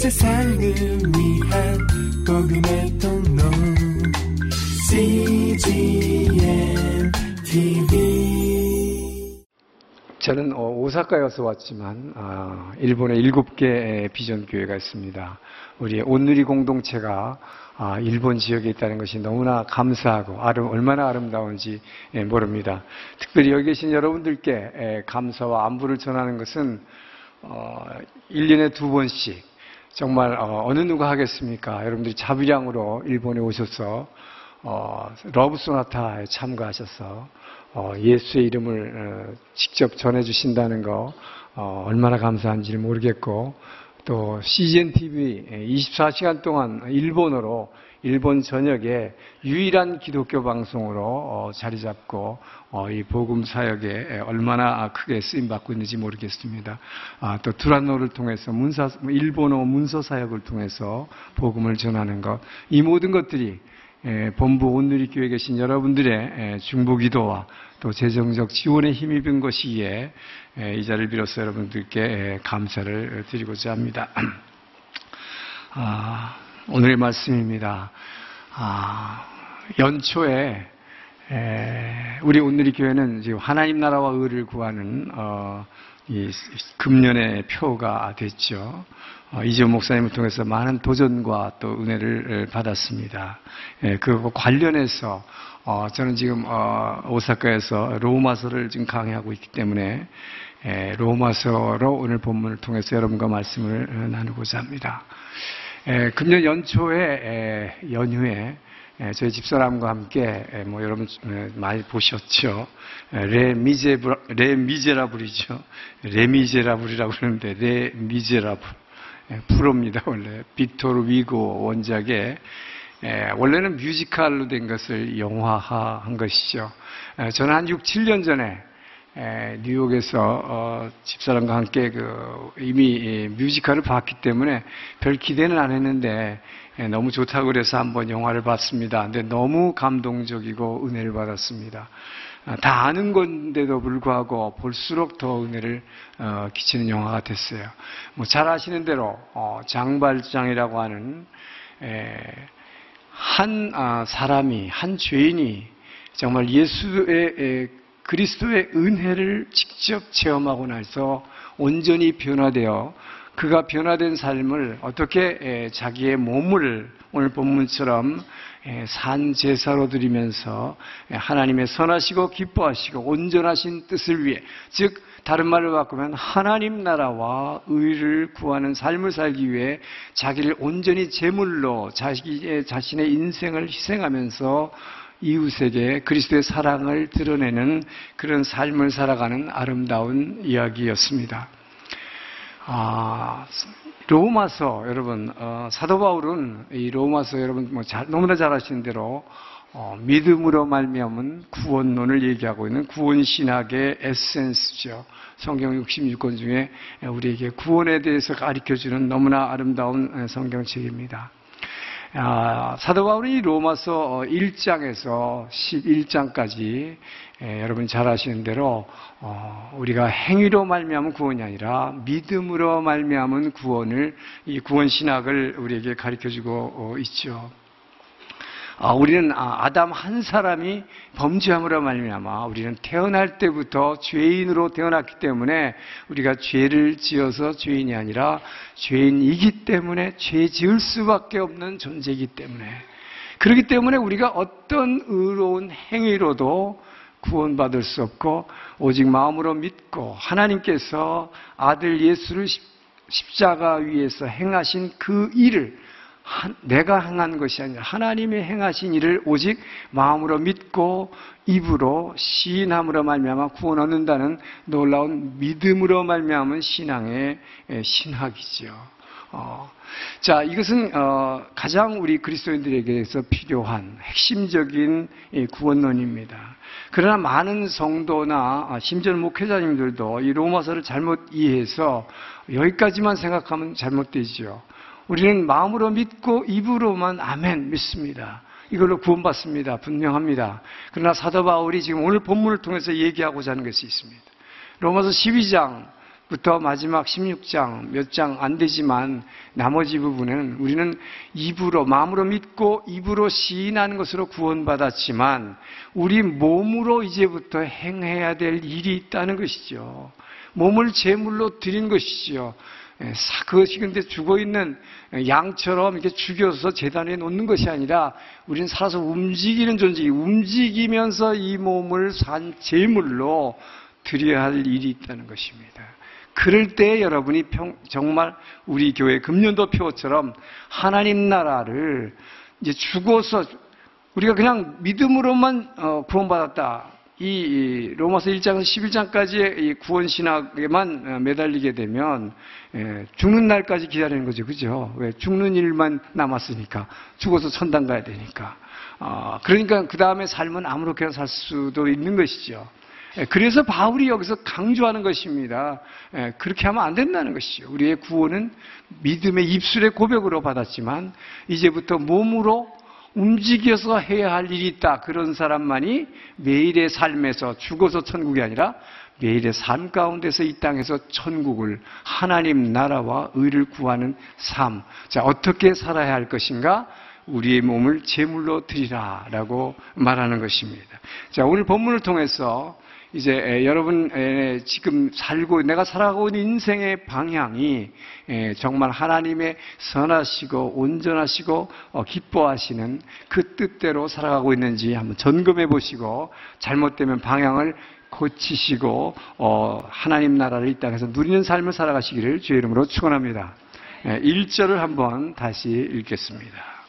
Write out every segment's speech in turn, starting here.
세상을 위한 복음의 통로 CGM TV 저는 어, 오사카에서 왔지만 아, 일본에 일곱 개의 비전 교회가 있습니다. 우리 온누리 공동체가 아, 일본 지역에 있다는 것이 너무나 감사하고 아름, 얼마나 아름다운지 예, 모릅니다. 특별히 여기 계신 여러분들께 예, 감사와 안부를 전하는 것은 어, 1년에 두 번씩 정말 어, 느 누가 하겠습니까? 여러분들이 자비량으로 일본에 오셔서 어, 러브 소나타에 참가하셔서 어, 예수의 이름을 어, 직접 전해주신다는 거 어, 얼마나 감사한지 모르겠고 또 CGN TV 24시간 동안 일본어로 일본 전역에 유일한 기독교 방송으로 어, 자리 잡고 어, 이 복음 사역에 얼마나 크게 쓰임 받고 있는지 모르겠습니다. 아, 또 두란노를 통해서 문사 일본어 문서 사역을 통해서 복음을 전하는 것 이 모든 것들이 본부 온누리 교회에 계신 여러분들의 중보 기도와 또 재정적 지원에 힘입은 것이기에 이 자리를 빌어서 여러분들께 감사를 드리고자 합니다. 아, 오늘의 말씀입니다. 아, 연초에 우리 오늘의 교회는 지금 하나님 나라와 의를 구하는 어, 이 금년의 표가 됐죠. 어, 이재호 목사님을 통해서 많은 도전과 또 은혜를 받았습니다. 그 관련해서 어, 저는 지금 오사카에서 로마서를 지금 강의하고 있기 때문에 로마서로 오늘 본문을 통해서 여러분과 말씀을 나누고자 합니다. 금년 연초에 연휴에 저희 집사람과 함께 뭐 여러분 많이 보셨죠. 레 미제 레 미제라블이죠. 레 미제라블이라고 그러는데 레 미제라블 불어입니다 원래 빅토르 위고 원작에 원래는 뮤지컬로 된 것을 영화화한 것이죠. 저는 한 6, 7년 전에 뉴욕에서 어, 집사람과 함께 그 이미 뮤지컬을 봤기 때문에 별 기대는 안 했는데 너무 좋다고 그래서 한번 영화를 봤습니다. 근데 너무 감동적이고 은혜를 받았습니다. 아, 다 아는 건데도 불구하고 볼수록 더 은혜를 어, 끼치는 영화가 됐어요. 뭐 잘 아시는 대로 어, 장발장이라고 하는 한 아, 사람이 한 죄인이 정말 예수의 그리스도의 은혜를 직접 체험하고 나서 온전히 변화되어 그가 변화된 삶을 어떻게 자기의 몸을 오늘 본문처럼 산 제사로 드리면서 하나님의 선하시고 기뻐하시고 온전하신 뜻을 위해 즉 다른 말로 바꾸면 하나님 나라와 의를 구하는 삶을 살기 위해 자기를 온전히 제물로 자기 자신의 인생을 희생하면서 이웃에게 그리스도의 사랑을 드러내는 그런 삶을 살아가는 아름다운 이야기였습니다. 아, 로마서 여러분 어, 사도 바울은 이 로마서 여러분 뭐 잘, 너무나 잘 아시는 대로 어, 믿음으로 말미암은 구원론을 얘기하고 있는 구원 신학의 에센스죠. 성경 66권 중에 우리에게 구원에 대해서 가르쳐 주는 너무나 아름다운 성경책입니다. 아, 사도 바울이 로마서 1장에서 11장까지 예, 여러분 잘 아시는 대로 어, 우리가 행위로 말미암은 구원이 아니라 믿음으로 말미암은 구원을 이 구원 신학을 우리에게 가르쳐주고 어, 있죠. 아, 우리는 아, 아담 한 사람이 범죄함으로 말미암아 우리는 태어날 때부터 죄인으로 태어났기 때문에 우리가 죄를 지어서 죄인이 아니라 죄인이기 때문에 죄 지을 수밖에 없는 존재이기 때문에. 그렇기 때문에 우리가 어떤 의로운 행위로도 구원받을 수 없고 오직 마음으로 믿고 하나님께서 아들 예수를 십자가 위에서 행하신 그 일을 내가 행한 것이 아니라 하나님의 행하신 일을 오직 마음으로 믿고 입으로 시인함으로 말미암아 구원 얻는다는 놀라운 믿음으로 말미암은 신앙의 신학이지요. 어, 자, 이것은 어, 가장 우리 그리스도인들에게서 필요한 핵심적인 구원론입니다. 그러나 많은 성도나 아, 심지어 목회자님들도 이 로마서를 잘못 이해해서 여기까지만 생각하면 잘못되지요. 우리는 마음으로 믿고 입으로만 아멘 믿습니다. 이걸로 구원받습니다. 분명합니다. 그러나 사도 바울이 지금 오늘 본문을 통해서 얘기하고자 하는 것이 있습니다. 로마서 12장 부터 마지막 16장 몇 장 안 되지만 나머지 부분은 우리는 입으로 마음으로 믿고 입으로 시인하는 것으로 구원받았지만 우리 몸으로 이제부터 행해야 될 일이 있다는 것이죠. 몸을 제물로 드린 사- 그것이 근데 죽어 있는 양처럼 이렇게 죽여서 재단에 놓는 것이 아니라 우리는 살아서 움직이는 존재, 움직이면서 이 몸을 산 제물로 드려야 할 일이 있다는 것입니다. 그럴 때 여러분이 평- 정말 우리 교회 금년도 표처럼 하나님 나라를 이제 죽어서 우리가 그냥 믿음으로만 어, 구원받았다. 이 로마서 1장에서 11장까지의 이 구원 신학에만 어, 매달리게 되면 예, 죽는 날까지 기다리는 거죠, 그죠? 왜 죽는 일만 남았으니까 죽어서 천당 가야 되니까. 아, 그러니까 그 다음에 삶은 아무렇게나 살 수도 있는 것이죠. 예, 그래서 바울이 여기서 강조하는 것입니다. 예, 그렇게 하면 안 된다는 것이죠. 우리의 구원은 믿음의 입술의 고백으로 받았지만 이제부터 몸으로 움직여서 해야 할 일이 있다. 그런 사람만이 매일의 삶에서 죽어서 천국이 아니라 매일의 삶 가운데서 이 땅에서 천국을 하나님 나라와 의를 구하는 삶. 자, 어떻게 살아야 할 것인가? 우리의 몸을 제물로 드리라라고 말하는 것입니다. 자, 오늘 본문을 통해서 이제 에, 여러분 에, 지금 살고 내가 살아가고 있는 인생의 방향이 에, 정말 하나님의 선하시고 온전하시고 어, 기뻐하시는 그 뜻대로 살아가고 있는지 한번 점검해 보시고 잘못되면 방향을 고치시고 어, 하나님 나라를 이 땅에서 누리는 삶을 살아가시기를 주의 이름으로 축원합니다. 1절을 한번 다시 읽겠습니다.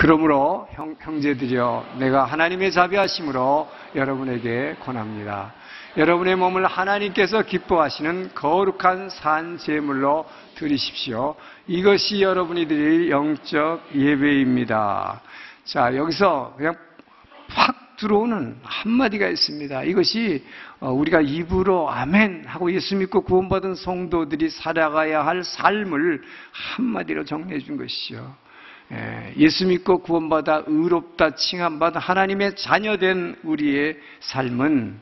그러므로 형, 형제들이여 내가 하나님의 자비하심으로 여러분에게 권합니다. 여러분의 몸을 하나님께서 기뻐하시는 거룩한 산 제물로 드리십시오. 이것이 여러분이 드릴 영적 예배입니다. 자, 여기서 그냥 확 들어오는 한마디가 있습니다. 이것이 어, 우리가 입으로 아멘 하고 예수 믿고 구원받은 성도들이 살아가야 할 삶을 한마디로 정리해 준 것이죠. 예, 예수 믿고 구원받아 의롭다 칭함받아 하나님의 자녀된 우리의 삶은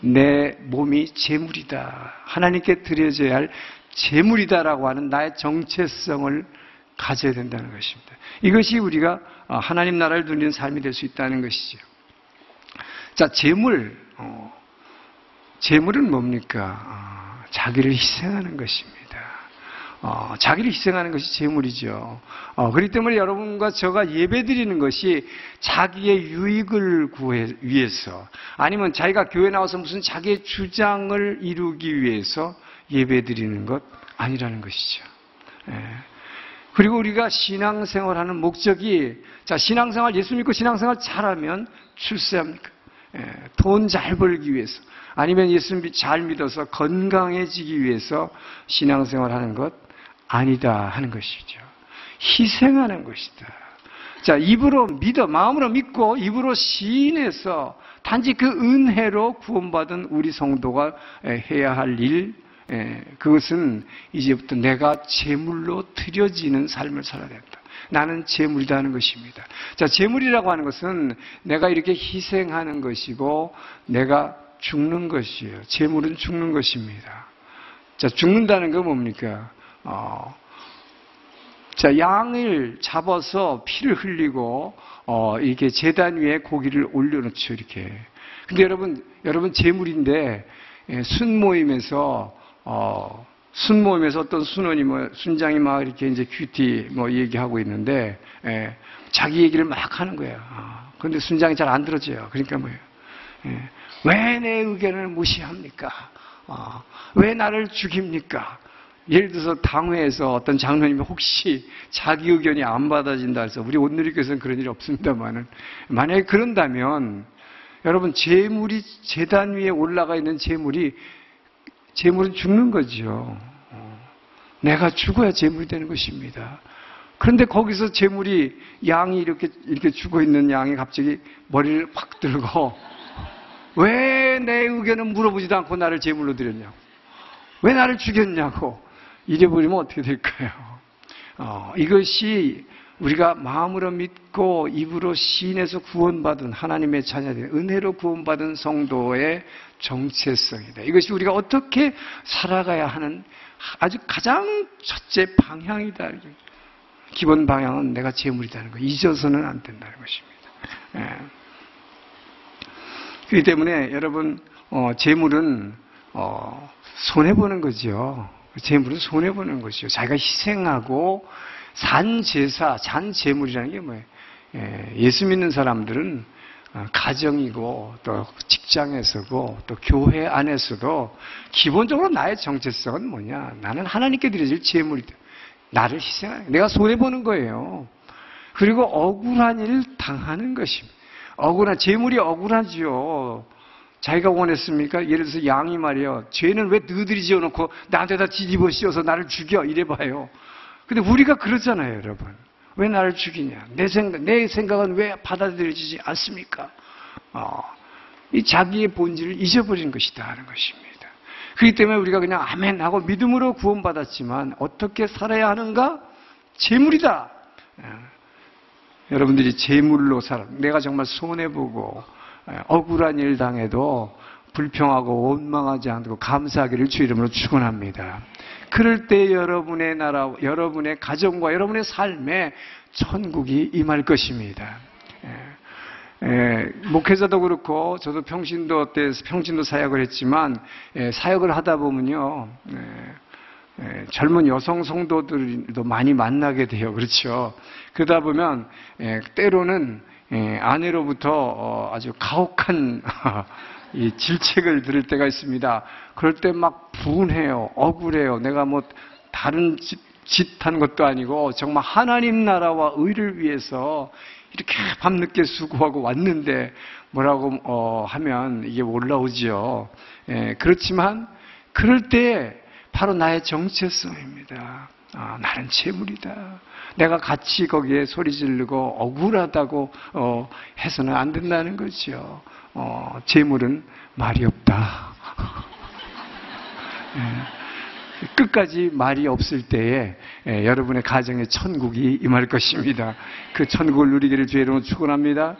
내 몸이 재물이다. 하나님께 드려져야 할 재물이다라고 하는 나의 정체성을 가져야 된다는 것입니다. 이것이 우리가 어, 하나님 나라를 누리는 삶이 될 수 있다는 것이죠. 자, 재물. 어, 재물은 뭡니까? 어, 자기를 희생하는 것입니다. 어, 자기를 희생하는 것이 재물이죠. 어, 그렇기 때문에 여러분과 저가 예배 드리는 것이 자기의 유익을 구해, 위해서 아니면 자기가 교회 나와서 무슨 자기의 주장을 이루기 위해서 예배 드리는 것 아니라는 것이죠. 예. 그리고 우리가 신앙생활하는 목적이 자 신앙생활 예수 믿고 신앙생활 잘하면 출세합니까? 예, 돈 잘 벌기 위해서 아니면 예수 잘 믿어서 건강해지기 위해서 신앙생활하는 것 아니다 하는 것이죠. 희생하는 것이다. 자 입으로 믿어 마음으로 믿고 입으로 시인해서 단지 그 은혜로 구원받은 우리 성도가 해야 할 일, 예, 그것은 이제부터 내가 제물로 드려지는 삶을 살아야 된다. 나는 제물이다 하는 것입니다. 자, 제물이라고 하는 것은 내가 이렇게 희생하는 것이고 내가 죽는 것이에요. 제물은 죽는 것입니다. 자, 죽는다는 건 뭡니까? 어, 자, 양을 잡아서 피를 흘리고 어, 이렇게 재단 위에 고기를 올려놓죠, 이렇게. 근데 여러분, 여러분 제물인데 예, 순 모임에서 어, 순 모임에서 어떤 순원이 뭐 순장이 막 이렇게 이제 큐티 뭐 얘기하고 있는데 예, 자기 얘기를 막 하는 거예요. 어, 그런데 순장이 잘 안 들어줘요. 그러니까 뭐예요? 예, 왜 내 의견을 무시합니까? 어, 왜 나를 죽입니까? 예를 들어서 당회에서 어떤 장로님이 혹시 자기 의견이 안 받아진다 해서 우리 온누리교에서는 그런 일이 없습니다만은 만약에 그런다면 여러분 재물이 재단 위에 올라가 있는 재물이 재물은 죽는 거죠. 내가 죽어야 재물이 되는 것입니다. 그런데 거기서 재물이 양이 이렇게 이렇게 죽어 있는 양이 갑자기 머리를 확 들고 왜 내 의견은 물어보지도 않고 나를 제물로 드렸냐고. 왜 나를 죽였냐고. 이래버리면 어떻게 될까요? 어, 이것이 우리가 마음으로 믿고 입으로 시인해서 구원받은 하나님의 자녀들, 은혜로 구원받은 성도의 정체성이다. 이것이 우리가 어떻게 살아가야 하는 아주 가장 첫째 방향이다. 기본 방향은 내가 재물이다는 거 잊어서는 안 된다는 것입니다. 예. 그렇기 때문에 여러분 어, 재물은 어, 손해 보는 거죠. 재물은 손해 보는 것이요. 자기가 희생하고 산 제사, 잔 재물이라는 게 뭐예요? 예, 수 믿는 사람들은 어, 가정이고 또 직장에서고 또 교회 안에서도 기본적으로 나의 정체성은 뭐냐? 나는 하나님께 드려질 재물이다. 나를 희생하는 내가 손해 보는 거예요. 그리고 억울한 일을 당하는 것입니다. 억울한 재물이 억울하지요. 자기가 원했습니까? 예를 들어서 양이 말이요. 죄는 왜 너희들이 지어놓고 나한테다 뒤집어 씌워서 나를 죽여 이래봐요. 근데 우리가 그러잖아요, 여러분. 왜 나를 죽이냐? 내 생각, 내 생각은 왜 받아들여지지 않습니까? 어, 이 자기의 본질을 잊어버린 것이다 하는 것입니다. 그렇기 때문에 우리가 그냥 아멘 하고 믿음으로 구원받았지만 어떻게 살아야 하는가? 재물이다. 예. 여러분들이 재물로 살아. 내가 정말 손해보고 예, 억울한 일 당해도 불평하고 원망하지 않고 감사하기를 주 이름으로 축원합니다. 그럴 때 여러분의 나라, 여러분의 가정과 여러분의 삶에 천국이 임할 것입니다. 예, 예, 목회자도 그렇고 저도 평신도 때 평신도 사역을 했지만 예, 사역을 하다 보면요 예, 예, 젊은 여성 성도들도 많이 만나게 돼요. 그렇죠. 그러다 보면 예, 때로는 예, 아내로부터 어, 아주 가혹한 이 질책을 들을 때가 있습니다. 그럴 때 막 분해요, 억울해요. 내가 뭐 다른 짓, 짓한 것도 아니고 정말 하나님 나라와 의를 위해서 이렇게 밤늦게 수고하고 왔는데 뭐라고 어, 하면 이게 올라오지요. 예, 그렇지만 그럴 때 바로 나의 정체성입니다. 아, 나는 재물이다. 내가 같이 거기에 소리 지르고 억울하다고 어, 해서는 안 된다는 거죠. 어, 재물은 말이 없다. 예, 끝까지 말이 없을 때에 예, 여러분의 가정에 천국이 임할 것입니다. 그 천국을 누리기를 주의 이름으로 축원합니다.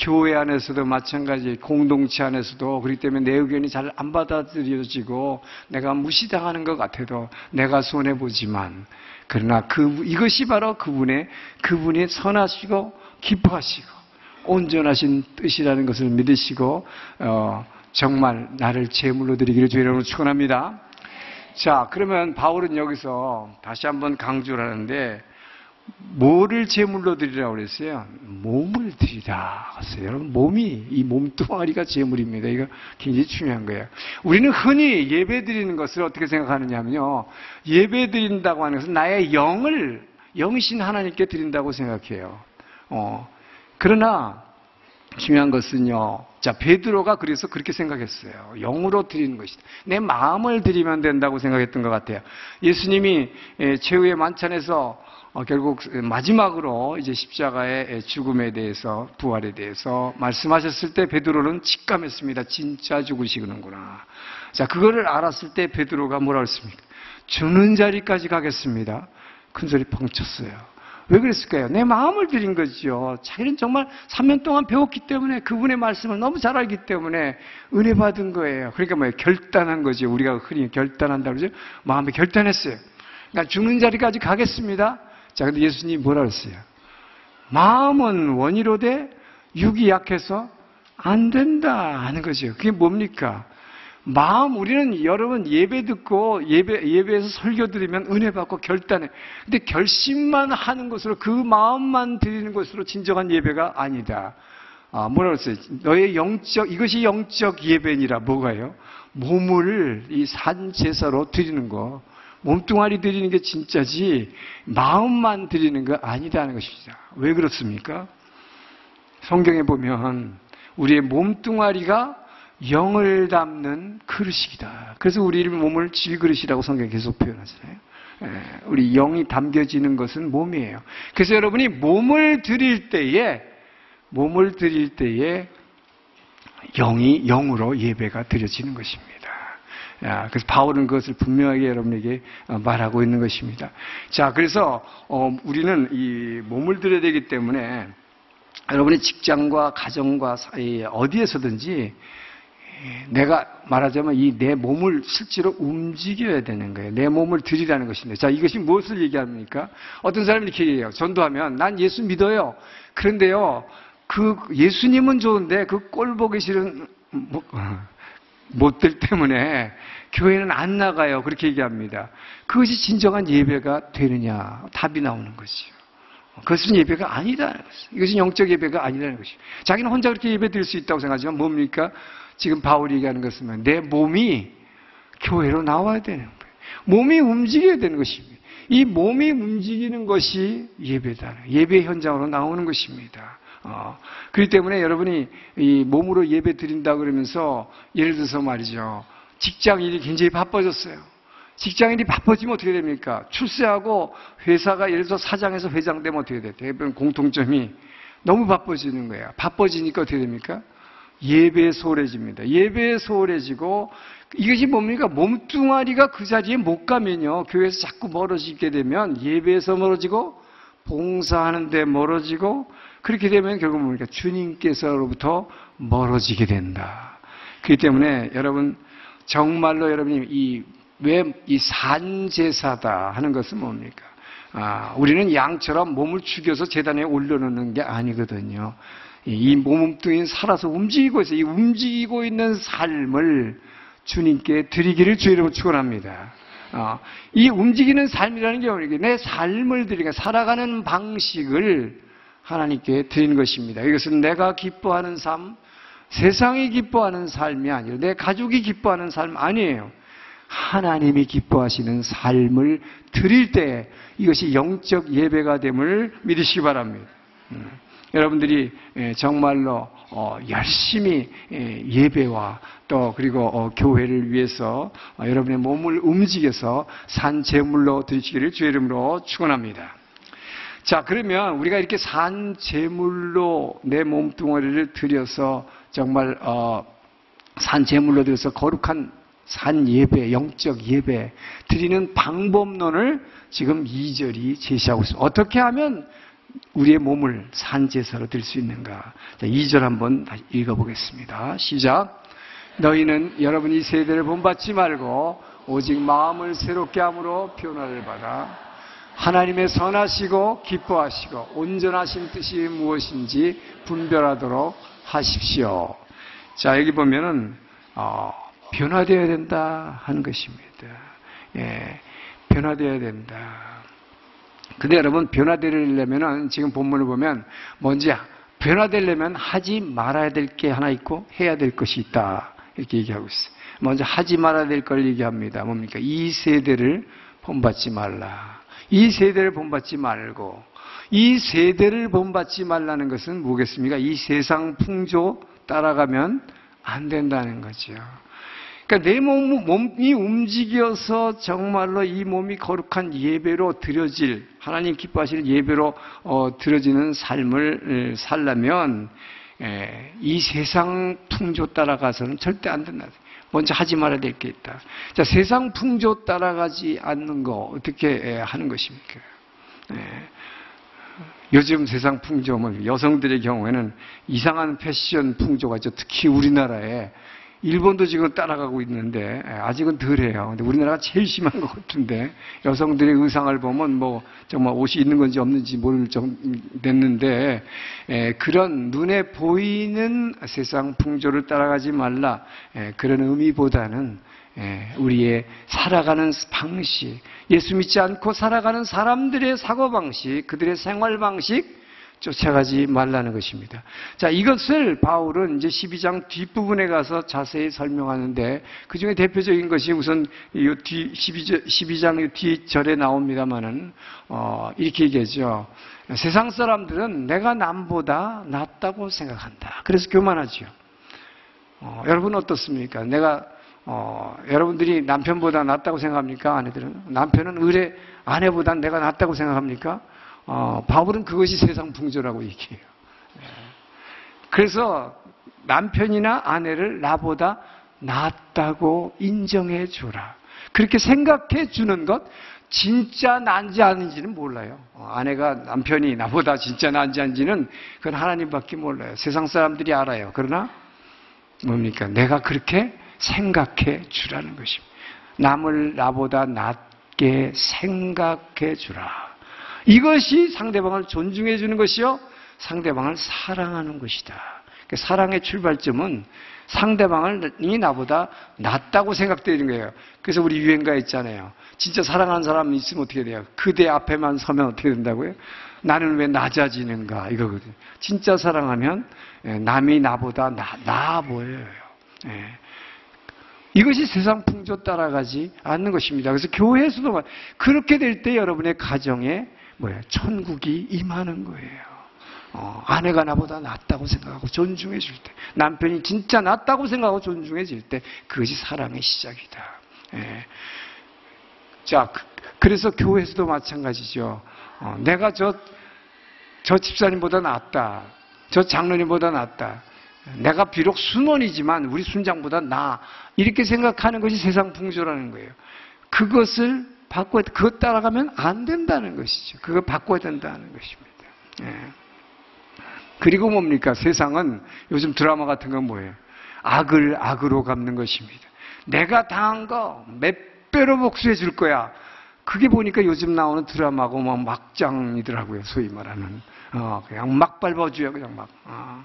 교회 안에서도 마찬가지, 공동체 안에서도 그렇기 때문에 내 의견이 잘 안 받아들여지고 내가 무시당하는 것 같아도 내가 손해 보지만 그러나 그 이것이 바로 그분의 그분이 선하시고 기뻐하시고 온전하신 뜻이라는 것을 믿으시고 어, 정말 나를 제물로 드리기를 주의 이름으로 축원합니다. 자, 그러면 바울은 여기서 다시 한번 강조를 하는데 뭐를 제물로 드리라고 그랬어요? 몸을 드리라. 그랬어요. 여러분, 몸이, 이 몸뚱아리가 제물입니다. 이거 굉장히 중요한 거예요. 우리는 흔히 예배 드리는 것을 어떻게 생각하느냐 하면요. 예배 드린다고 하는 것은 나의 영을, 영신 하나님께 드린다고 생각해요. 어, 그러나, 중요한 것은요. 자, 베드로가 그래서 그렇게 생각했어요. 영으로 드리는 것이다. 내 마음을 드리면 된다고 생각했던 것 같아요. 예수님이 최후의 만찬에서 어, 결국 마지막으로 이제 십자가의 죽음에 대해서 부활에 대해서 말씀하셨을 때 베드로는 직감했습니다. 진짜 죽으시는구나. 자, 그거를 알았을 때 베드로가 뭐라 그랬습니까? 죽는 자리까지 가겠습니다. 큰 소리 펑 쳤어요. 왜 그랬을까요? 내 마음을 드린 거죠. 자기는 정말 3년 동안 배웠기 때문에 그분의 말씀을 너무 잘 알기 때문에 은혜 받은 거예요. 그러니까 뭐예요? 결단한 거지. 우리가 흔히 결단한다고 그러죠. 마음에 결단했어요. 그러니까 죽는 자리까지 가겠습니다. 자, 근데 예수님이 뭐라 그랬어요? 마음은 원이로되 육이 약해서 안 된다 하는 거죠. 그게 뭡니까? 마음 우리는 여러분 예배 듣고 예배 예배에서 설교 드리면 은혜 받고 결단해. 근데 결심만 하는 것으로 그 마음만 드리는 것으로 진정한 예배가 아니다. 아, 뭐라 그랬어요? 너의 영적 이것이 영적 예배니라 뭐가요? 몸을 이 산 제사로 드리는 거. 몸뚱아리 드리는 게 진짜지 마음만 드리는 거 아니다는 것입니다. 왜 그렇습니까? 성경에 보면 우리의 몸뚱아리가 영을 담는 그릇이다. 그래서 우리 몸을 질그릇이라고 성경에 계속 표현하잖아요. 예, 우리 영이 담겨지는 것은 몸이에요. 그래서 여러분이 몸을 드릴 때에 몸을 드릴 때에 영이 영으로 예배가 드려지는 것입니다. 그래서 바울은 그것을 분명하게 여러분에게 어, 말하고 있는 것입니다. 자, 그래서 어, 우리는 이 몸을 들여야 되기 때문에 여러분의 직장과 가정과 사이 어디에서든지 예, 내가 말하자면 이 내 몸을 실제로 움직여야 되는 거예요. 내 몸을 들이라는 것입니다. 자, 이것이 무엇을 얘기합니까? 어떤 사람이 이렇게 얘기해요. 전도하면 난 예수 믿어요. 그런데요, 그 예수님은 좋은데 그 꼴 보기 싫은 뭐, 못들 때문에 교회는 안 나가요. 그렇게 얘기합니다. 그것이 진정한 예배가 되느냐? 답이 나오는 것이요. 그것은 예배가 것이죠. 이것은 영적 예배가 아니라는 것이죠. 자기는 혼자 그렇게 예배 드릴 수 있다고 생각하지만 뭡니까? 지금 바울이 얘기하는 것은 내 몸이 교회로 나와야 되는 거예요. 몸이 움직여야 되는 것입니다. 이 몸이 움직이는 것이 예배다. 예배 현장으로 나오는 것입니다. 어, 그렇기 때문에 여러분이 이 몸으로 예배 드린다 그러면서 예를 들어서 말이죠. 직장 일이 굉장히 바빠졌어요. 직장인이 바빠지면 어떻게 됩니까? 출세하고 회사가 예를 들어서 사장에서 회장 되면 어떻게 돼요? 대부분 공통점이 너무 바빠지는 거예요. 바빠지니까 어떻게 됩니까? 예배에 소홀해집니다. 예배에 소홀해지고 이것이 뭡니까? 몸뚱아리가 그 자리에 못 가면요. 교회에서 자꾸 멀어지게 되면 예배에서 멀어지고 봉사하는데 멀어지고 그렇게 되면 결국 뭡니까? 주님께서로부터 멀어지게 된다. 그렇기 때문에 여러분 정말로 여러분이 이 왜 이 산제사다 하는 것은 뭡니까? 아, 우리는 양처럼 몸을 죽여서 재단에 올려놓는 게 아니거든요. 이 몸뚱이 살아서 움직이고 있어요. 이 움직이고 있는 삶을 주님께 드리기를 주의 이름으로 축원합니다. 어, 이 움직이는 삶이라는 게 뭡니까? 내 삶을 드리는 살아가는 방식을 하나님께 드리는 것입니다. 이것은 내가 기뻐하는 삶, 세상이 기뻐하는 삶이 아니라 내 가족이 기뻐하는 삶 아니에요. 하나님이 기뻐하시는 삶을 드릴 때 이것이 영적 예배가 됨을 믿으시기 바랍니다. 음. 여러분들이 예, 정말로 어, 열심히 예, 예배와 또 그리고 어, 교회를 위해서 어, 여러분의 몸을 움직여서 산 제물로 드리시기를 주의 이름으로 축원합니다. 자 그러면 우리가 이렇게 산 제물로 내 몸뚱아리를 드려서 정말 산 제물로 드려서 거룩한 산 예배, 영적 예배 드리는 방법론을 지금 2절이 제시하고 있습니다. 어떻게 하면 우리의 몸을 산 제사로 드릴 수 있는가? 자, 2절 한번 읽어보겠습니다. 시작. 너희는 여러분이 세대를 본받지 말고 오직 마음을 새롭게 함으로 변화를 받아 하나님의 선하시고 기뻐하시고 온전하신 뜻이 무엇인지 분별하도록 하십시오. 자, 여기 보면은, 어, 변화되어야 된다 하는 것입니다. 예, 변화되어야 된다. 근데 여러분, 변화되려면 지금 본문을 보면 먼저 변화되려면 하지 말아야 될 게 하나 있고 해야 될 것이 있다. 이렇게 얘기하고 있어요. 먼저 하지 말아야 될 걸 얘기합니다. 뭡니까? 이 세대를 본받지 말라. 이 세대를 본받지 말고 이 세대를 본받지 말라는 것은 뭐겠습니까? 이 세상 풍조 따라가면 안 된다는 거죠. 그러니까 내 몸, 몸이 움직여서 정말로 이 몸이 거룩한 예배로 드려질 하나님 기뻐하시는 예배로 어, 드려지는 삶을 살려면 에, 이 세상 풍조 따라가서는 절대 안 된다. 먼저 하지 말아야 될 게 있다. 자, 세상 풍조 따라가지 않는 거 어떻게 하는 것입니까? 에, 요즘 세상 풍조는 여성들의 경우에는 이상한 패션 풍조가 있죠. 특히 우리나라에 일본도 지금 따라가고 있는데 예, 아직은 덜해요. 근데 우리나라가 제일 심한 것 같은데 여성들의 의상을 보면 뭐 정말 옷이 있는 건지 없는지 모를 정도 됐는데 예, 그런 눈에 보이는 세상 풍조를 따라가지 말라 예, 그런 의미보다는 우리의 살아가는 방식, 예수 믿지 않고 살아가는 사람들의 사고 방식, 그들의 생활 방식 쫓아가지 말라는 것입니다. 자, 이것을 바울은 이제 12장 뒷부분에 가서 자세히 설명하는데 그 중에 대표적인 것이 우선 이 뒤, 12장, 12장 뒤절에 나옵니다만은, 어, 이렇게 얘기하죠. 세상 사람들은 내가 남보다 낫다고 생각한다. 그래서 교만하죠. 어, 여러분 어떻습니까? 내가 어, 여러분들이 남편보다 낫다고 생각합니까? 아내들은? 남편은 의뢰 아내보다 내가 낫다고 생각합니까? 어, 바울은 그것이 세상 풍조라고 얘기해요. 네. 그래서 남편이나 아내를 나보다 낫다고 인정해 주라. 그렇게 생각해 주는 것, 진짜 난지 아닌지는 몰라요. 어, 아내가 남편이 나보다 진짜 난지 아닌지는 그건 하나님밖에 몰라요. 세상 사람들이 알아요. 그러나 뭡니까? 내가 그렇게 생각해 주라는 것입니다. 남을 나보다 낫게 생각해 주라. 이것이 상대방을 존중해 주는 것이요. 상대방을 사랑하는 것이다. 그 사랑의 출발점은 상대방이 나보다 낫다고 생각되는 거예요. 그래서 우리 유행가 있잖아요. 진짜 사랑하는 사람이 있으면 어떻게 돼요? 그대 앞에만 서면 어떻게 된다고요? 나는 왜 낮아지는가? 이거거든요. 진짜 사랑하면 예, 남이 나보다 나, 나아 보여요. 예. 이것이 세상 풍조 따라가지 않는 것입니다. 그래서 교회에서도 그렇게 될 때 여러분의 가정에 뭐예요? 천국이 임하는 거예요. 어, 아내가 나보다 낫다고 생각하고 존중해 줄 때, 남편이 진짜 낫다고 생각하고 존중해 줄 때, 그것이 사랑의 시작이다. 예. 자, 그, 래서 교회에서도 마찬가지죠. 어, 내가 저, 저 집사님보다 낫다. 저 장로님보다 낫다. 내가 비록 순원이지만 우리 순장보다 나. 이렇게 생각하는 것이 세상 풍조라는 거예요. 그것을 바꿔야, 그것 따라가면 안 된다는 것이죠. 그거 바꿔야 된다는 것입니다. 예. 그리고 뭡니까? 세상은 요즘 드라마 같은 건 뭐예요? 악을 악으로 갚는 것입니다. 내가 당한 거 몇 배로 복수해 줄 거야. 그게 보니까 요즘 나오는 드라마고 뭐 막장이더라고요. 소위 말하는. 어, 그냥 막 밟아줘요. 그냥 막. 어.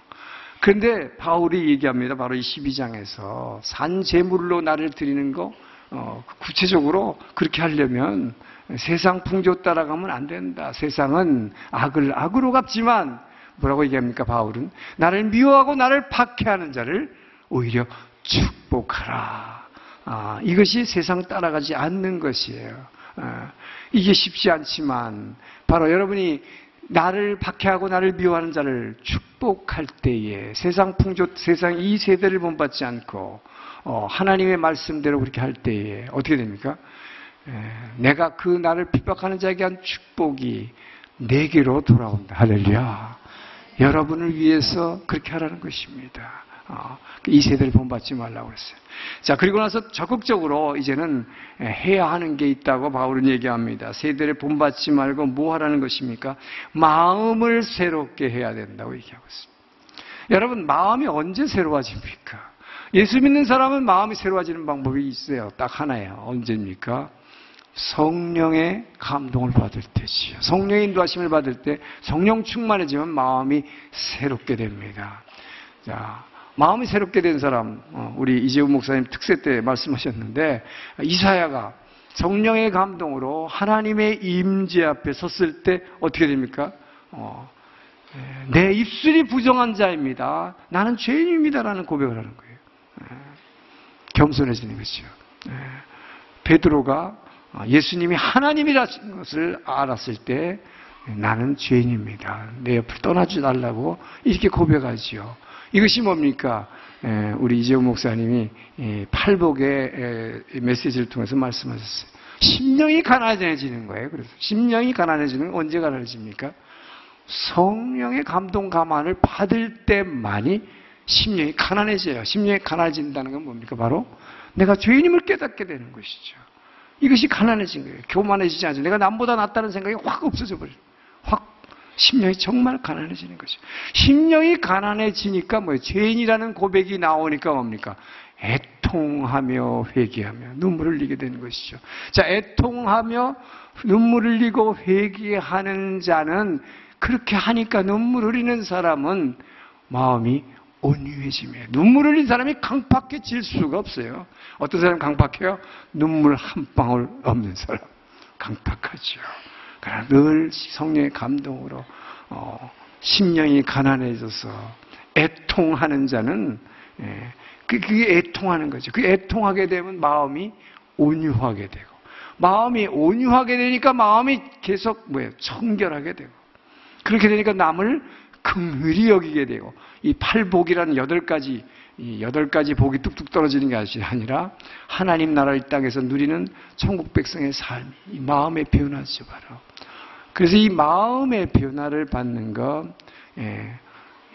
그런데 바울이 얘기합니다. 바로 이 12장에서 산 제물로 나를 드리는 거 어, 구체적으로 그렇게 하려면 세상 풍조 따라가면 안 된다. 세상은 악을 악으로 갚지만 뭐라고 얘기합니까? 바울은 나를 미워하고 나를 박해하는 자를 오히려 축복하라. 아, 이것이 세상 따라가지 않는 것이에요. 아, 이게 쉽지 않지만 바로 여러분이 나를 박해하고 나를 미워하는 자를 축복할 때에 세상 풍조, 세상 이 세대를 본받지 않고 어, 하나님의 말씀대로 그렇게 할 때에 어떻게 됩니까? 에, 내가 그 나를 핍박하는 자에게 한 축복이 내게로 돌아온다. 할렐루야. 여러분을 위해서 그렇게 하라는 것입니다. 어, 이 세대를 본받지 말라고 그랬어요. 자, 그리고 나서 적극적으로 이제는 해야 하는 게 있다고 바울은 얘기합니다. 세대를 본받지 말고 뭐 하라는 것입니까? 마음을 새롭게 해야 된다고 얘기하고 있습니다. 여러분, 마음이 언제 새로워집니까? 예수 믿는 사람은 마음이 새로워지는 방법이 있어요. 딱 하나예요. 언제입니까? 성령의 감동을 받을 때지요. 성령의 인도하심을 받을 때 성령 충만해지면 마음이 새롭게 됩니다. 자, 마음이 새롭게 된 사람, 어, 우리 이재훈 목사님 특세 때 말씀하셨는데 이사야가 성령의 감동으로 하나님의 임재 앞에 섰을 때 어떻게 됩니까? 어, 예, 내 입술이 부정한 자입니다. 나는 죄인입니다라는 고백을 하는 거예요. 예, 겸손해지는 것이죠. 예, 베드로가 어, 예수님이 하나님이라는 것을 알았을 때 나는 죄인입니다. 내 옆을 떠나지 달라고 이렇게 고백하지요. 이것이 뭡니까? 우리 이재호 목사님이 팔복의 메시지를 통해서 말씀하셨어요. 심령이 가난해지는 거예요. 그래서 심령이 가난해지는 건 언제 가난해집니까? 성령의 감동 감안을 받을 때만이 심령이 가난해져요. 심령이 가난해진다는 건 뭡니까? 바로 내가 죄인임을 깨닫게 되는 것이죠. 이것이 가난해진 거예요. 교만해지지 않죠. 내가 남보다 낫다는 생각이 확 없어져 버려요. 확 심령이 정말 가난해지는 거죠. 심령이 가난해지니까 뭐예요? 죄인이라는 고백이 나오니까 뭡니까? 애통하며 회개하며 눈물을 흘리게 되는 것이죠. 자, 애통하며 눈물을 흘리고 회개하는 자는 그렇게 하니까 눈물 흘리는 사람은 마음이 온유해지며 눈물 흘린 사람이 강팍해질 수가 없어요. 어떤 사람 강팍해요? 눈물 한 방울 없는 사람 강팍하죠. 그러나 늘 성령의 감동으로 어, 심령이 가난해져서 애통하는 자는 예, 그, 그게 애통하는 거죠. 그 애통하게 되면 마음이 온유하게 되고 마음이 온유하게 되니까 마음이 계속 뭐예요? 청결하게 되고 그렇게 되니까 남을 긍휼히 여기게 되고 이 팔복이라는 여덟 가지 이 여덟 가지 복이 뚝뚝 떨어지는 게 아니라 하나님 나라 이 땅에서 누리는 천국 백성의 삶이 이 마음의 변화죠 바로. 그래서 이 마음의 변화를 받는 것 예,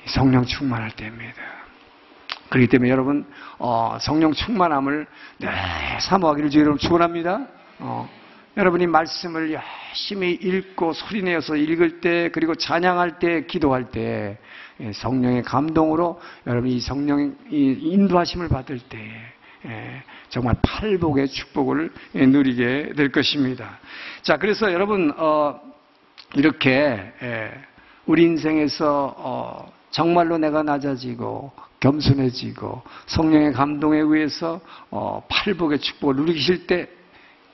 성령 충만할 때입니다. 그렇기 때문에 여러분 어, 성령 충만함을 네, 사모하기를 주여러분 축원합니다. 어, 여러분이 말씀을 열심히 읽고 소리내어서 읽을 때 그리고 찬양할 때 기도할 때 예, 성령의 감동으로 여러분 이 성령의 이 인도하심을 받을 때 예, 정말 팔복의 축복을 예, 누리게 될 것입니다. 자, 그래서 여러분 어, 이렇게 예, 우리 인생에서 어, 정말로 내가 낮아지고 겸손해지고 성령의 감동에 의해서 어, 팔복의 축복을 누리실 때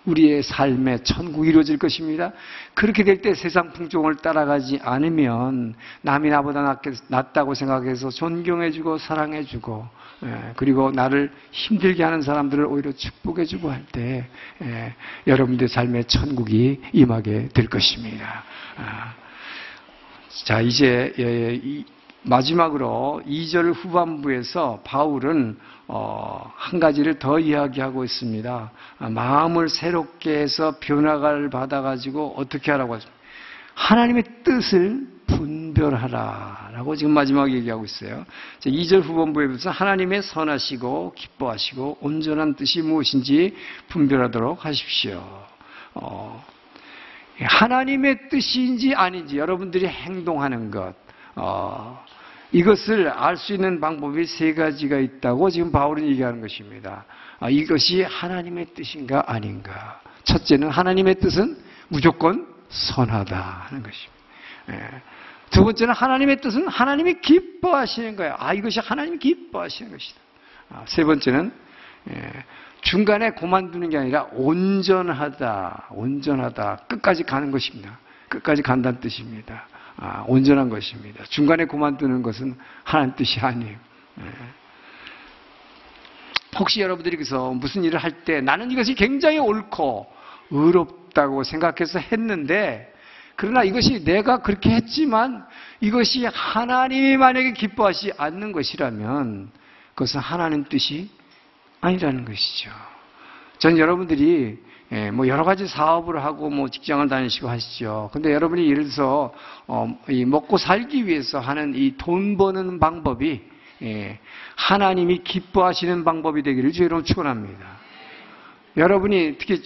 우리의 삶의 천국이 이루어질 것입니다. 그렇게 될 때 세상 풍종을 따라가지 않으면 남이 나보다 낫다고 생각해서 존경해주고 사랑해주고 예, 그리고 나를 힘들게 하는 사람들을 오히려 축복해주고 할때 예, 여러분들 삶의 천국이 임하게 될 것입니다. 아, 자 이제 예, 이, 마지막으로 2절 후반부에서 바울은 어, 한 가지를 더 이야기하고 있습니다. 아, 마음을 새롭게 해서 변화를 받아가지고 어떻게 하라고 하십니까? 하나님의 뜻을 분별하라. 라고 지금 마지막에 얘기하고 있어요. 2절 후반부에 보서 하나님의 선하시고 기뻐하시고 온전한 뜻이 무엇인지 분별하도록 하십시오. 어, 하나님의 뜻인지 아닌지 여러분들이 행동하는 것, 어, 이것을 알 수 있는 방법이 세 가지가 있다고 지금 바울은 얘기하는 것입니다. 아, 이것이 하나님의 뜻인가 아닌가. 첫째는 하나님의 뜻은 무조건 선하다 하는 것입니다. 예. 두 번째는 하나님의 뜻은 하나님이 기뻐하시는 거예요. 아, 이것이 하나님이 기뻐하시는 것이다. 아, 세 번째는 예. 중간에 고만두는 게 아니라 온전하다, 온전하다, 끝까지 가는 것입니다. 끝까지 간다는 뜻입니다. 아, 온전한 것입니다. 중간에 그만두는 것은 하나님 뜻이 아니에요. 네. 혹시 여러분들이 그래서 무슨 일을 할 때 나는 이것이 굉장히 옳고 의롭다고 생각해서 했는데 그러나 이것이 내가 그렇게 했지만 이것이 하나님이 만약에 기뻐하지 않는 것이라면 그것은 하나님 뜻이 아니라는 것이죠. 전 여러분들이 예, 뭐 여러 가지 사업을 하고 뭐 직장을 다니시고 하시죠. 근데 여러분이 예를 들어서 어, 이 먹고 살기 위해서 하는 이 돈 버는 방법이 예, 하나님이 기뻐하시는 방법이 되기를 주의로 축원합니다. 여러분이 특히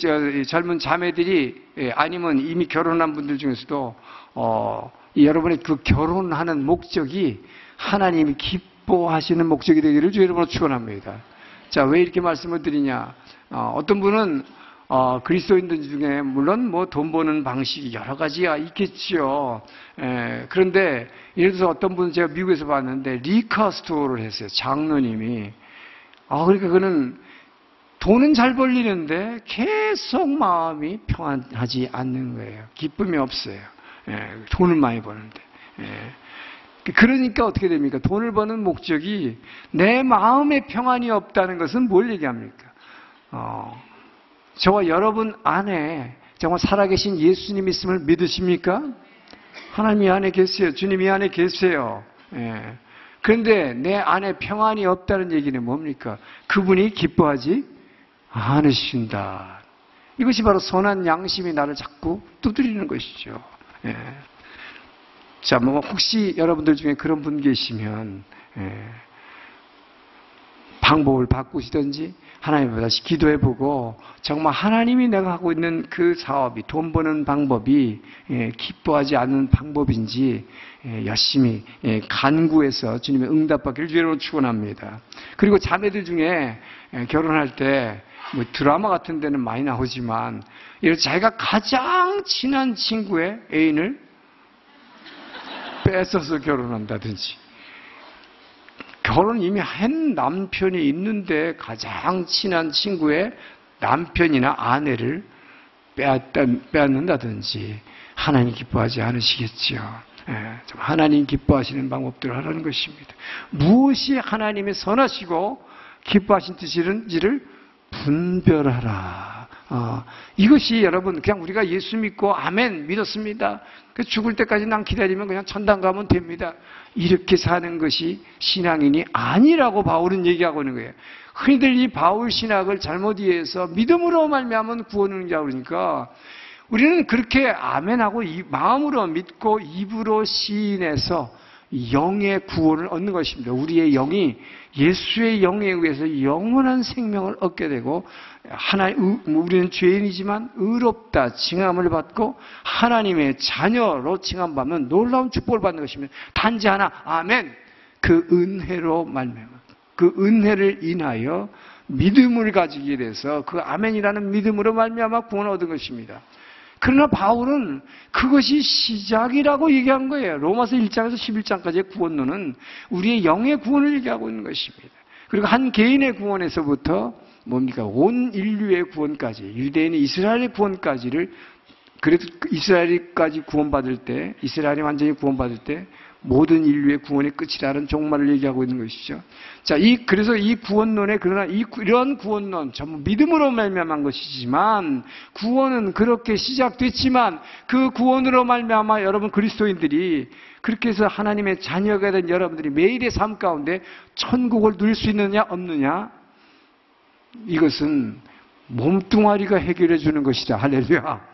젊은 자매들이 예, 아니면 이미 결혼한 분들 중에서도 어, 여러분의 그 결혼하는 목적이 하나님이 기뻐하시는 목적이 되기를 주의로 축원합니다. 자, 왜 이렇게 말씀을 드리냐? 어, 어떤 분은 어, 그리스도인들 중에 물론 뭐 돈 버는 방식이 여러 가지가 있겠지요. 에, 그런데 예를 들어서 어떤 분은 제가 미국에서 봤는데 리카스토어를 했어요. 장로님이. 아 그러니까 그는 돈은 잘 벌리는데 계속 마음이 평안하지 않는 거예요. 기쁨이 없어요. 에, 돈을 많이 버는데. 에. 그러니까 어떻게 됩니까? 돈을 버는 목적이 내 마음에 평안이 없다는 것은 뭘 얘기합니까? 어, 저와 여러분 안에 정말 살아계신 예수님 있음을 믿으십니까? 하나님이 안에 계세요. 주님이 안에 계세요. 예. 그런데 내 안에 평안이 없다는 얘기는 뭡니까? 그분이 기뻐하지 않으신다. 이것이 바로 선한 양심이 나를 자꾸 두드리는 것이죠. 예. 자, 뭐 혹시 여러분들 중에 그런 분 계시면 예. 방법을 바꾸시든지 하나님 앞에 다시 기도해 보고 정말 하나님이 내가 하고 있는 그 사업이 돈 버는 방법이 예, 기뻐하지 않는 방법인지 예, 열심히 예, 간구해서 주님의 응답받기를 주로 축원합니다. 그리고 자매들 중에 결혼할 때 뭐 드라마 같은 데는 많이 나오지만 자기가 가장 친한 친구의 애인을 뺏어서 결혼한다든지 결혼 이미 한 남편이 있는데 가장 친한 친구의 남편이나 아내를 빼앗는다든지 하나님 기뻐하지 않으시겠지요. 예, 하나님 기뻐하시는 방법들을 하라는 것입니다. 무엇이 하나님의 선하시고 기뻐하신 뜻인지를 분별하라. 어, 이것이 여러분 그냥 우리가 예수 믿고 아멘 믿었습니다. 그 죽을 때까지 난 기다리면 그냥 천당 가면 됩니다. 이렇게 사는 것이 신앙인이 아니라고 바울은 얘기하고 있는 거예요. 흔히들 이 바울 신학을 잘못 이해해서 믿음으로 말미암은 구원을 자 그러니까 우리는 그렇게 아멘하고 마음으로 믿고 입으로 시인해서 영의 구원을 얻는 것입니다. 우리의 영이 예수의 영에 의해서 영원한 생명을 얻게 되고 하나님 우리는 죄인이지만 의롭다 칭함을 받고 하나님의 자녀로 칭함받는 놀라운 축복을 받는 것입니다. 단지 하나 아멘. 그 은혜로 말미암아 그 은혜를 인하여 믿음을 가지게 돼서 그 아멘이라는 믿음으로 말미암아 구원을 얻은 것입니다. 그러나 바울은 그것이 시작이라고 얘기한 거예요. 로마서 1장에서 11장까지의 구원론은 우리의 영의 구원을 얘기하고 있는 것입니다. 그리고 한 개인의 구원에서부터 뭡니까? 온 인류의 구원까지, 유대인이 이스라엘의 구원까지를 그래도 이스라엘까지 구원받을 때, 이스라엘이 완전히 구원받을 때 모든 인류의 구원의 끝이라는 종말을 얘기하고 있는 것이죠. 자, 이 그래서 이 구원론에 그러나 이 이런 구원론 전부 믿음으로 말미암은 것이지만 구원은 그렇게 시작됐지만 그 구원으로 말미암아 여러분 그리스도인들이 그렇게 해서 하나님의 자녀가 된 여러분들이 매일의 삶 가운데 천국을 누릴 수 있느냐 없느냐 이것은 몸뚱아리가 해결해 주는 것이다. 할렐루야.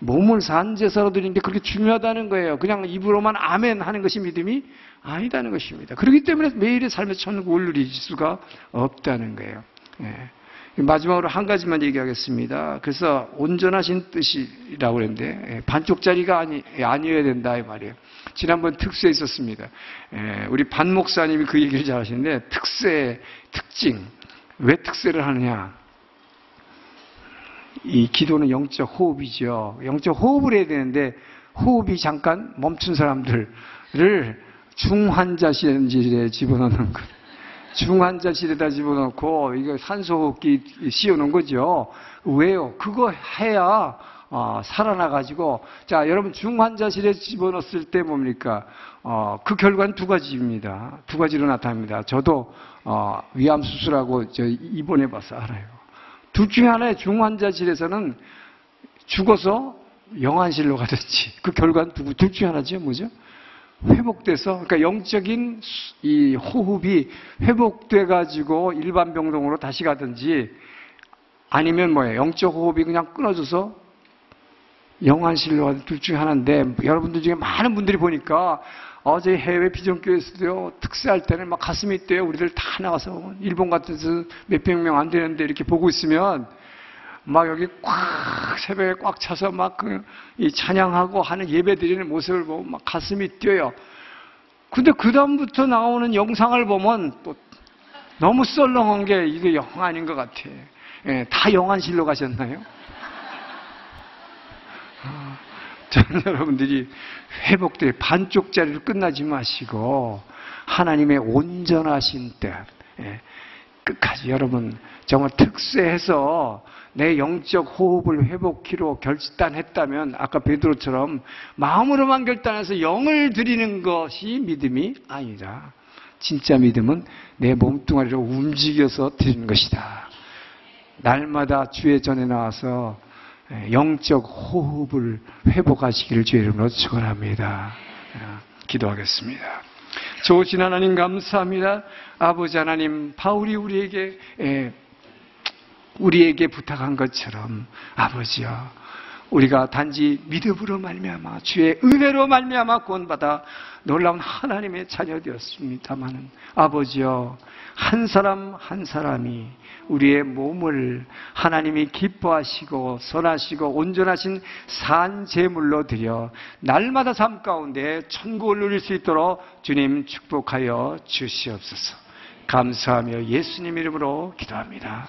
몸을 산 제사로 드리는 게 그렇게 중요하다는 거예요. 그냥 입으로만 아멘 하는 것이 믿음이 아니다는 것입니다. 그렇기 때문에 매일의 삶의 천국을 누릴 수가 없다는 거예요. 예. 마지막으로 한 가지만 얘기하겠습니다. 그래서 온전하신 뜻이라고 그랬는데 예, 반쪽짜리가 아니, 아니어야 된다 이 말이에요. 지난번 특수에 있었습니다. 예, 우리 반 목사님이 그 얘기를 잘 하시는데 특세 특징 왜 특세를 하느냐? 이 기도는 영적 호흡이죠. 영적 호흡을 해야 되는데 호흡이 잠깐 멈춘 사람들을 중환자실에 집어넣는 거. 중환자실에다 집어넣고 이거 산소호흡기 씌우는 거죠. 왜요? 그거 해야 어, 살아나가지고 자 여러분 중환자실에 집어넣었을 때 뭡니까? 어, 그 결과는 두 가지입니다. 두 가지로 나타납니다. 저도 어, 위암 수술하고 저 입원해봐서 알아요. 둘 중에 하나의 중환자실에서는 죽어서 영안실로 가든지 그 결과는 두, 둘 중에 하나죠. 뭐죠? 회복돼서 그러니까 영적인 이 호흡이 회복돼 가지고 일반 병동으로 다시 가든지 아니면 뭐예요? 영적 호흡이 그냥 끊어져서 영안실로 가든 지둘 중에 하나인데 여러분들 중에 많은 분들이 보니까 어제 해외 비전교회에서도요, 특세할 때는 막 가슴이 뛰어요. 우리들 다 나가서, 일본 같은 데서 몇백 명 안 되는데 이렇게 보고 있으면, 막 여기 꽉, 새벽에 꽉 차서 막 그, 이 찬양하고 하는 예배 드리는 모습을 보고 막 가슴이 뛰어요. 근데 그다음부터 나오는 영상을 보면 또 너무 썰렁한 게 이게 영 아닌 것 같아. 예, 다 영안실로 가셨나요? 아, 저는 여러분들이 회복될 반쪽짜리로 끝나지 마시고 하나님의 온전하신 뜻 예, 끝까지 여러분 정말 특세해서 내 영적 호흡을 회복키로 결단했다면 아까 베드로처럼 마음으로만 결단해서 영을 드리는 것이 믿음이 아니다. 진짜 믿음은 내 몸뚱아리로 움직여서 드리는 것이다. 날마다 주의 전에 나와서 예, 영적 호흡을 회복하시기를 주의 이름으로 축원합니다. 예, 기도하겠습니다. 좋으신 하나님 감사합니다. 아버지 하나님 바울이 우리에게 예, 우리에게 부탁한 것처럼 아버지여 우리가 단지 믿음으로 말미암아 주의 은혜로 말미암아 구원받아 놀라운 하나님의 자녀 되었습니다마는 아버지여 한 사람 한 사람이 우리의 몸을 하나님이 기뻐하시고 선하시고 온전하신 산 제물로 드려 날마다 삶 가운데 천국을 누릴 수 있도록 주님 축복하여 주시옵소서. 감사하며 예수님 이름으로 기도합니다.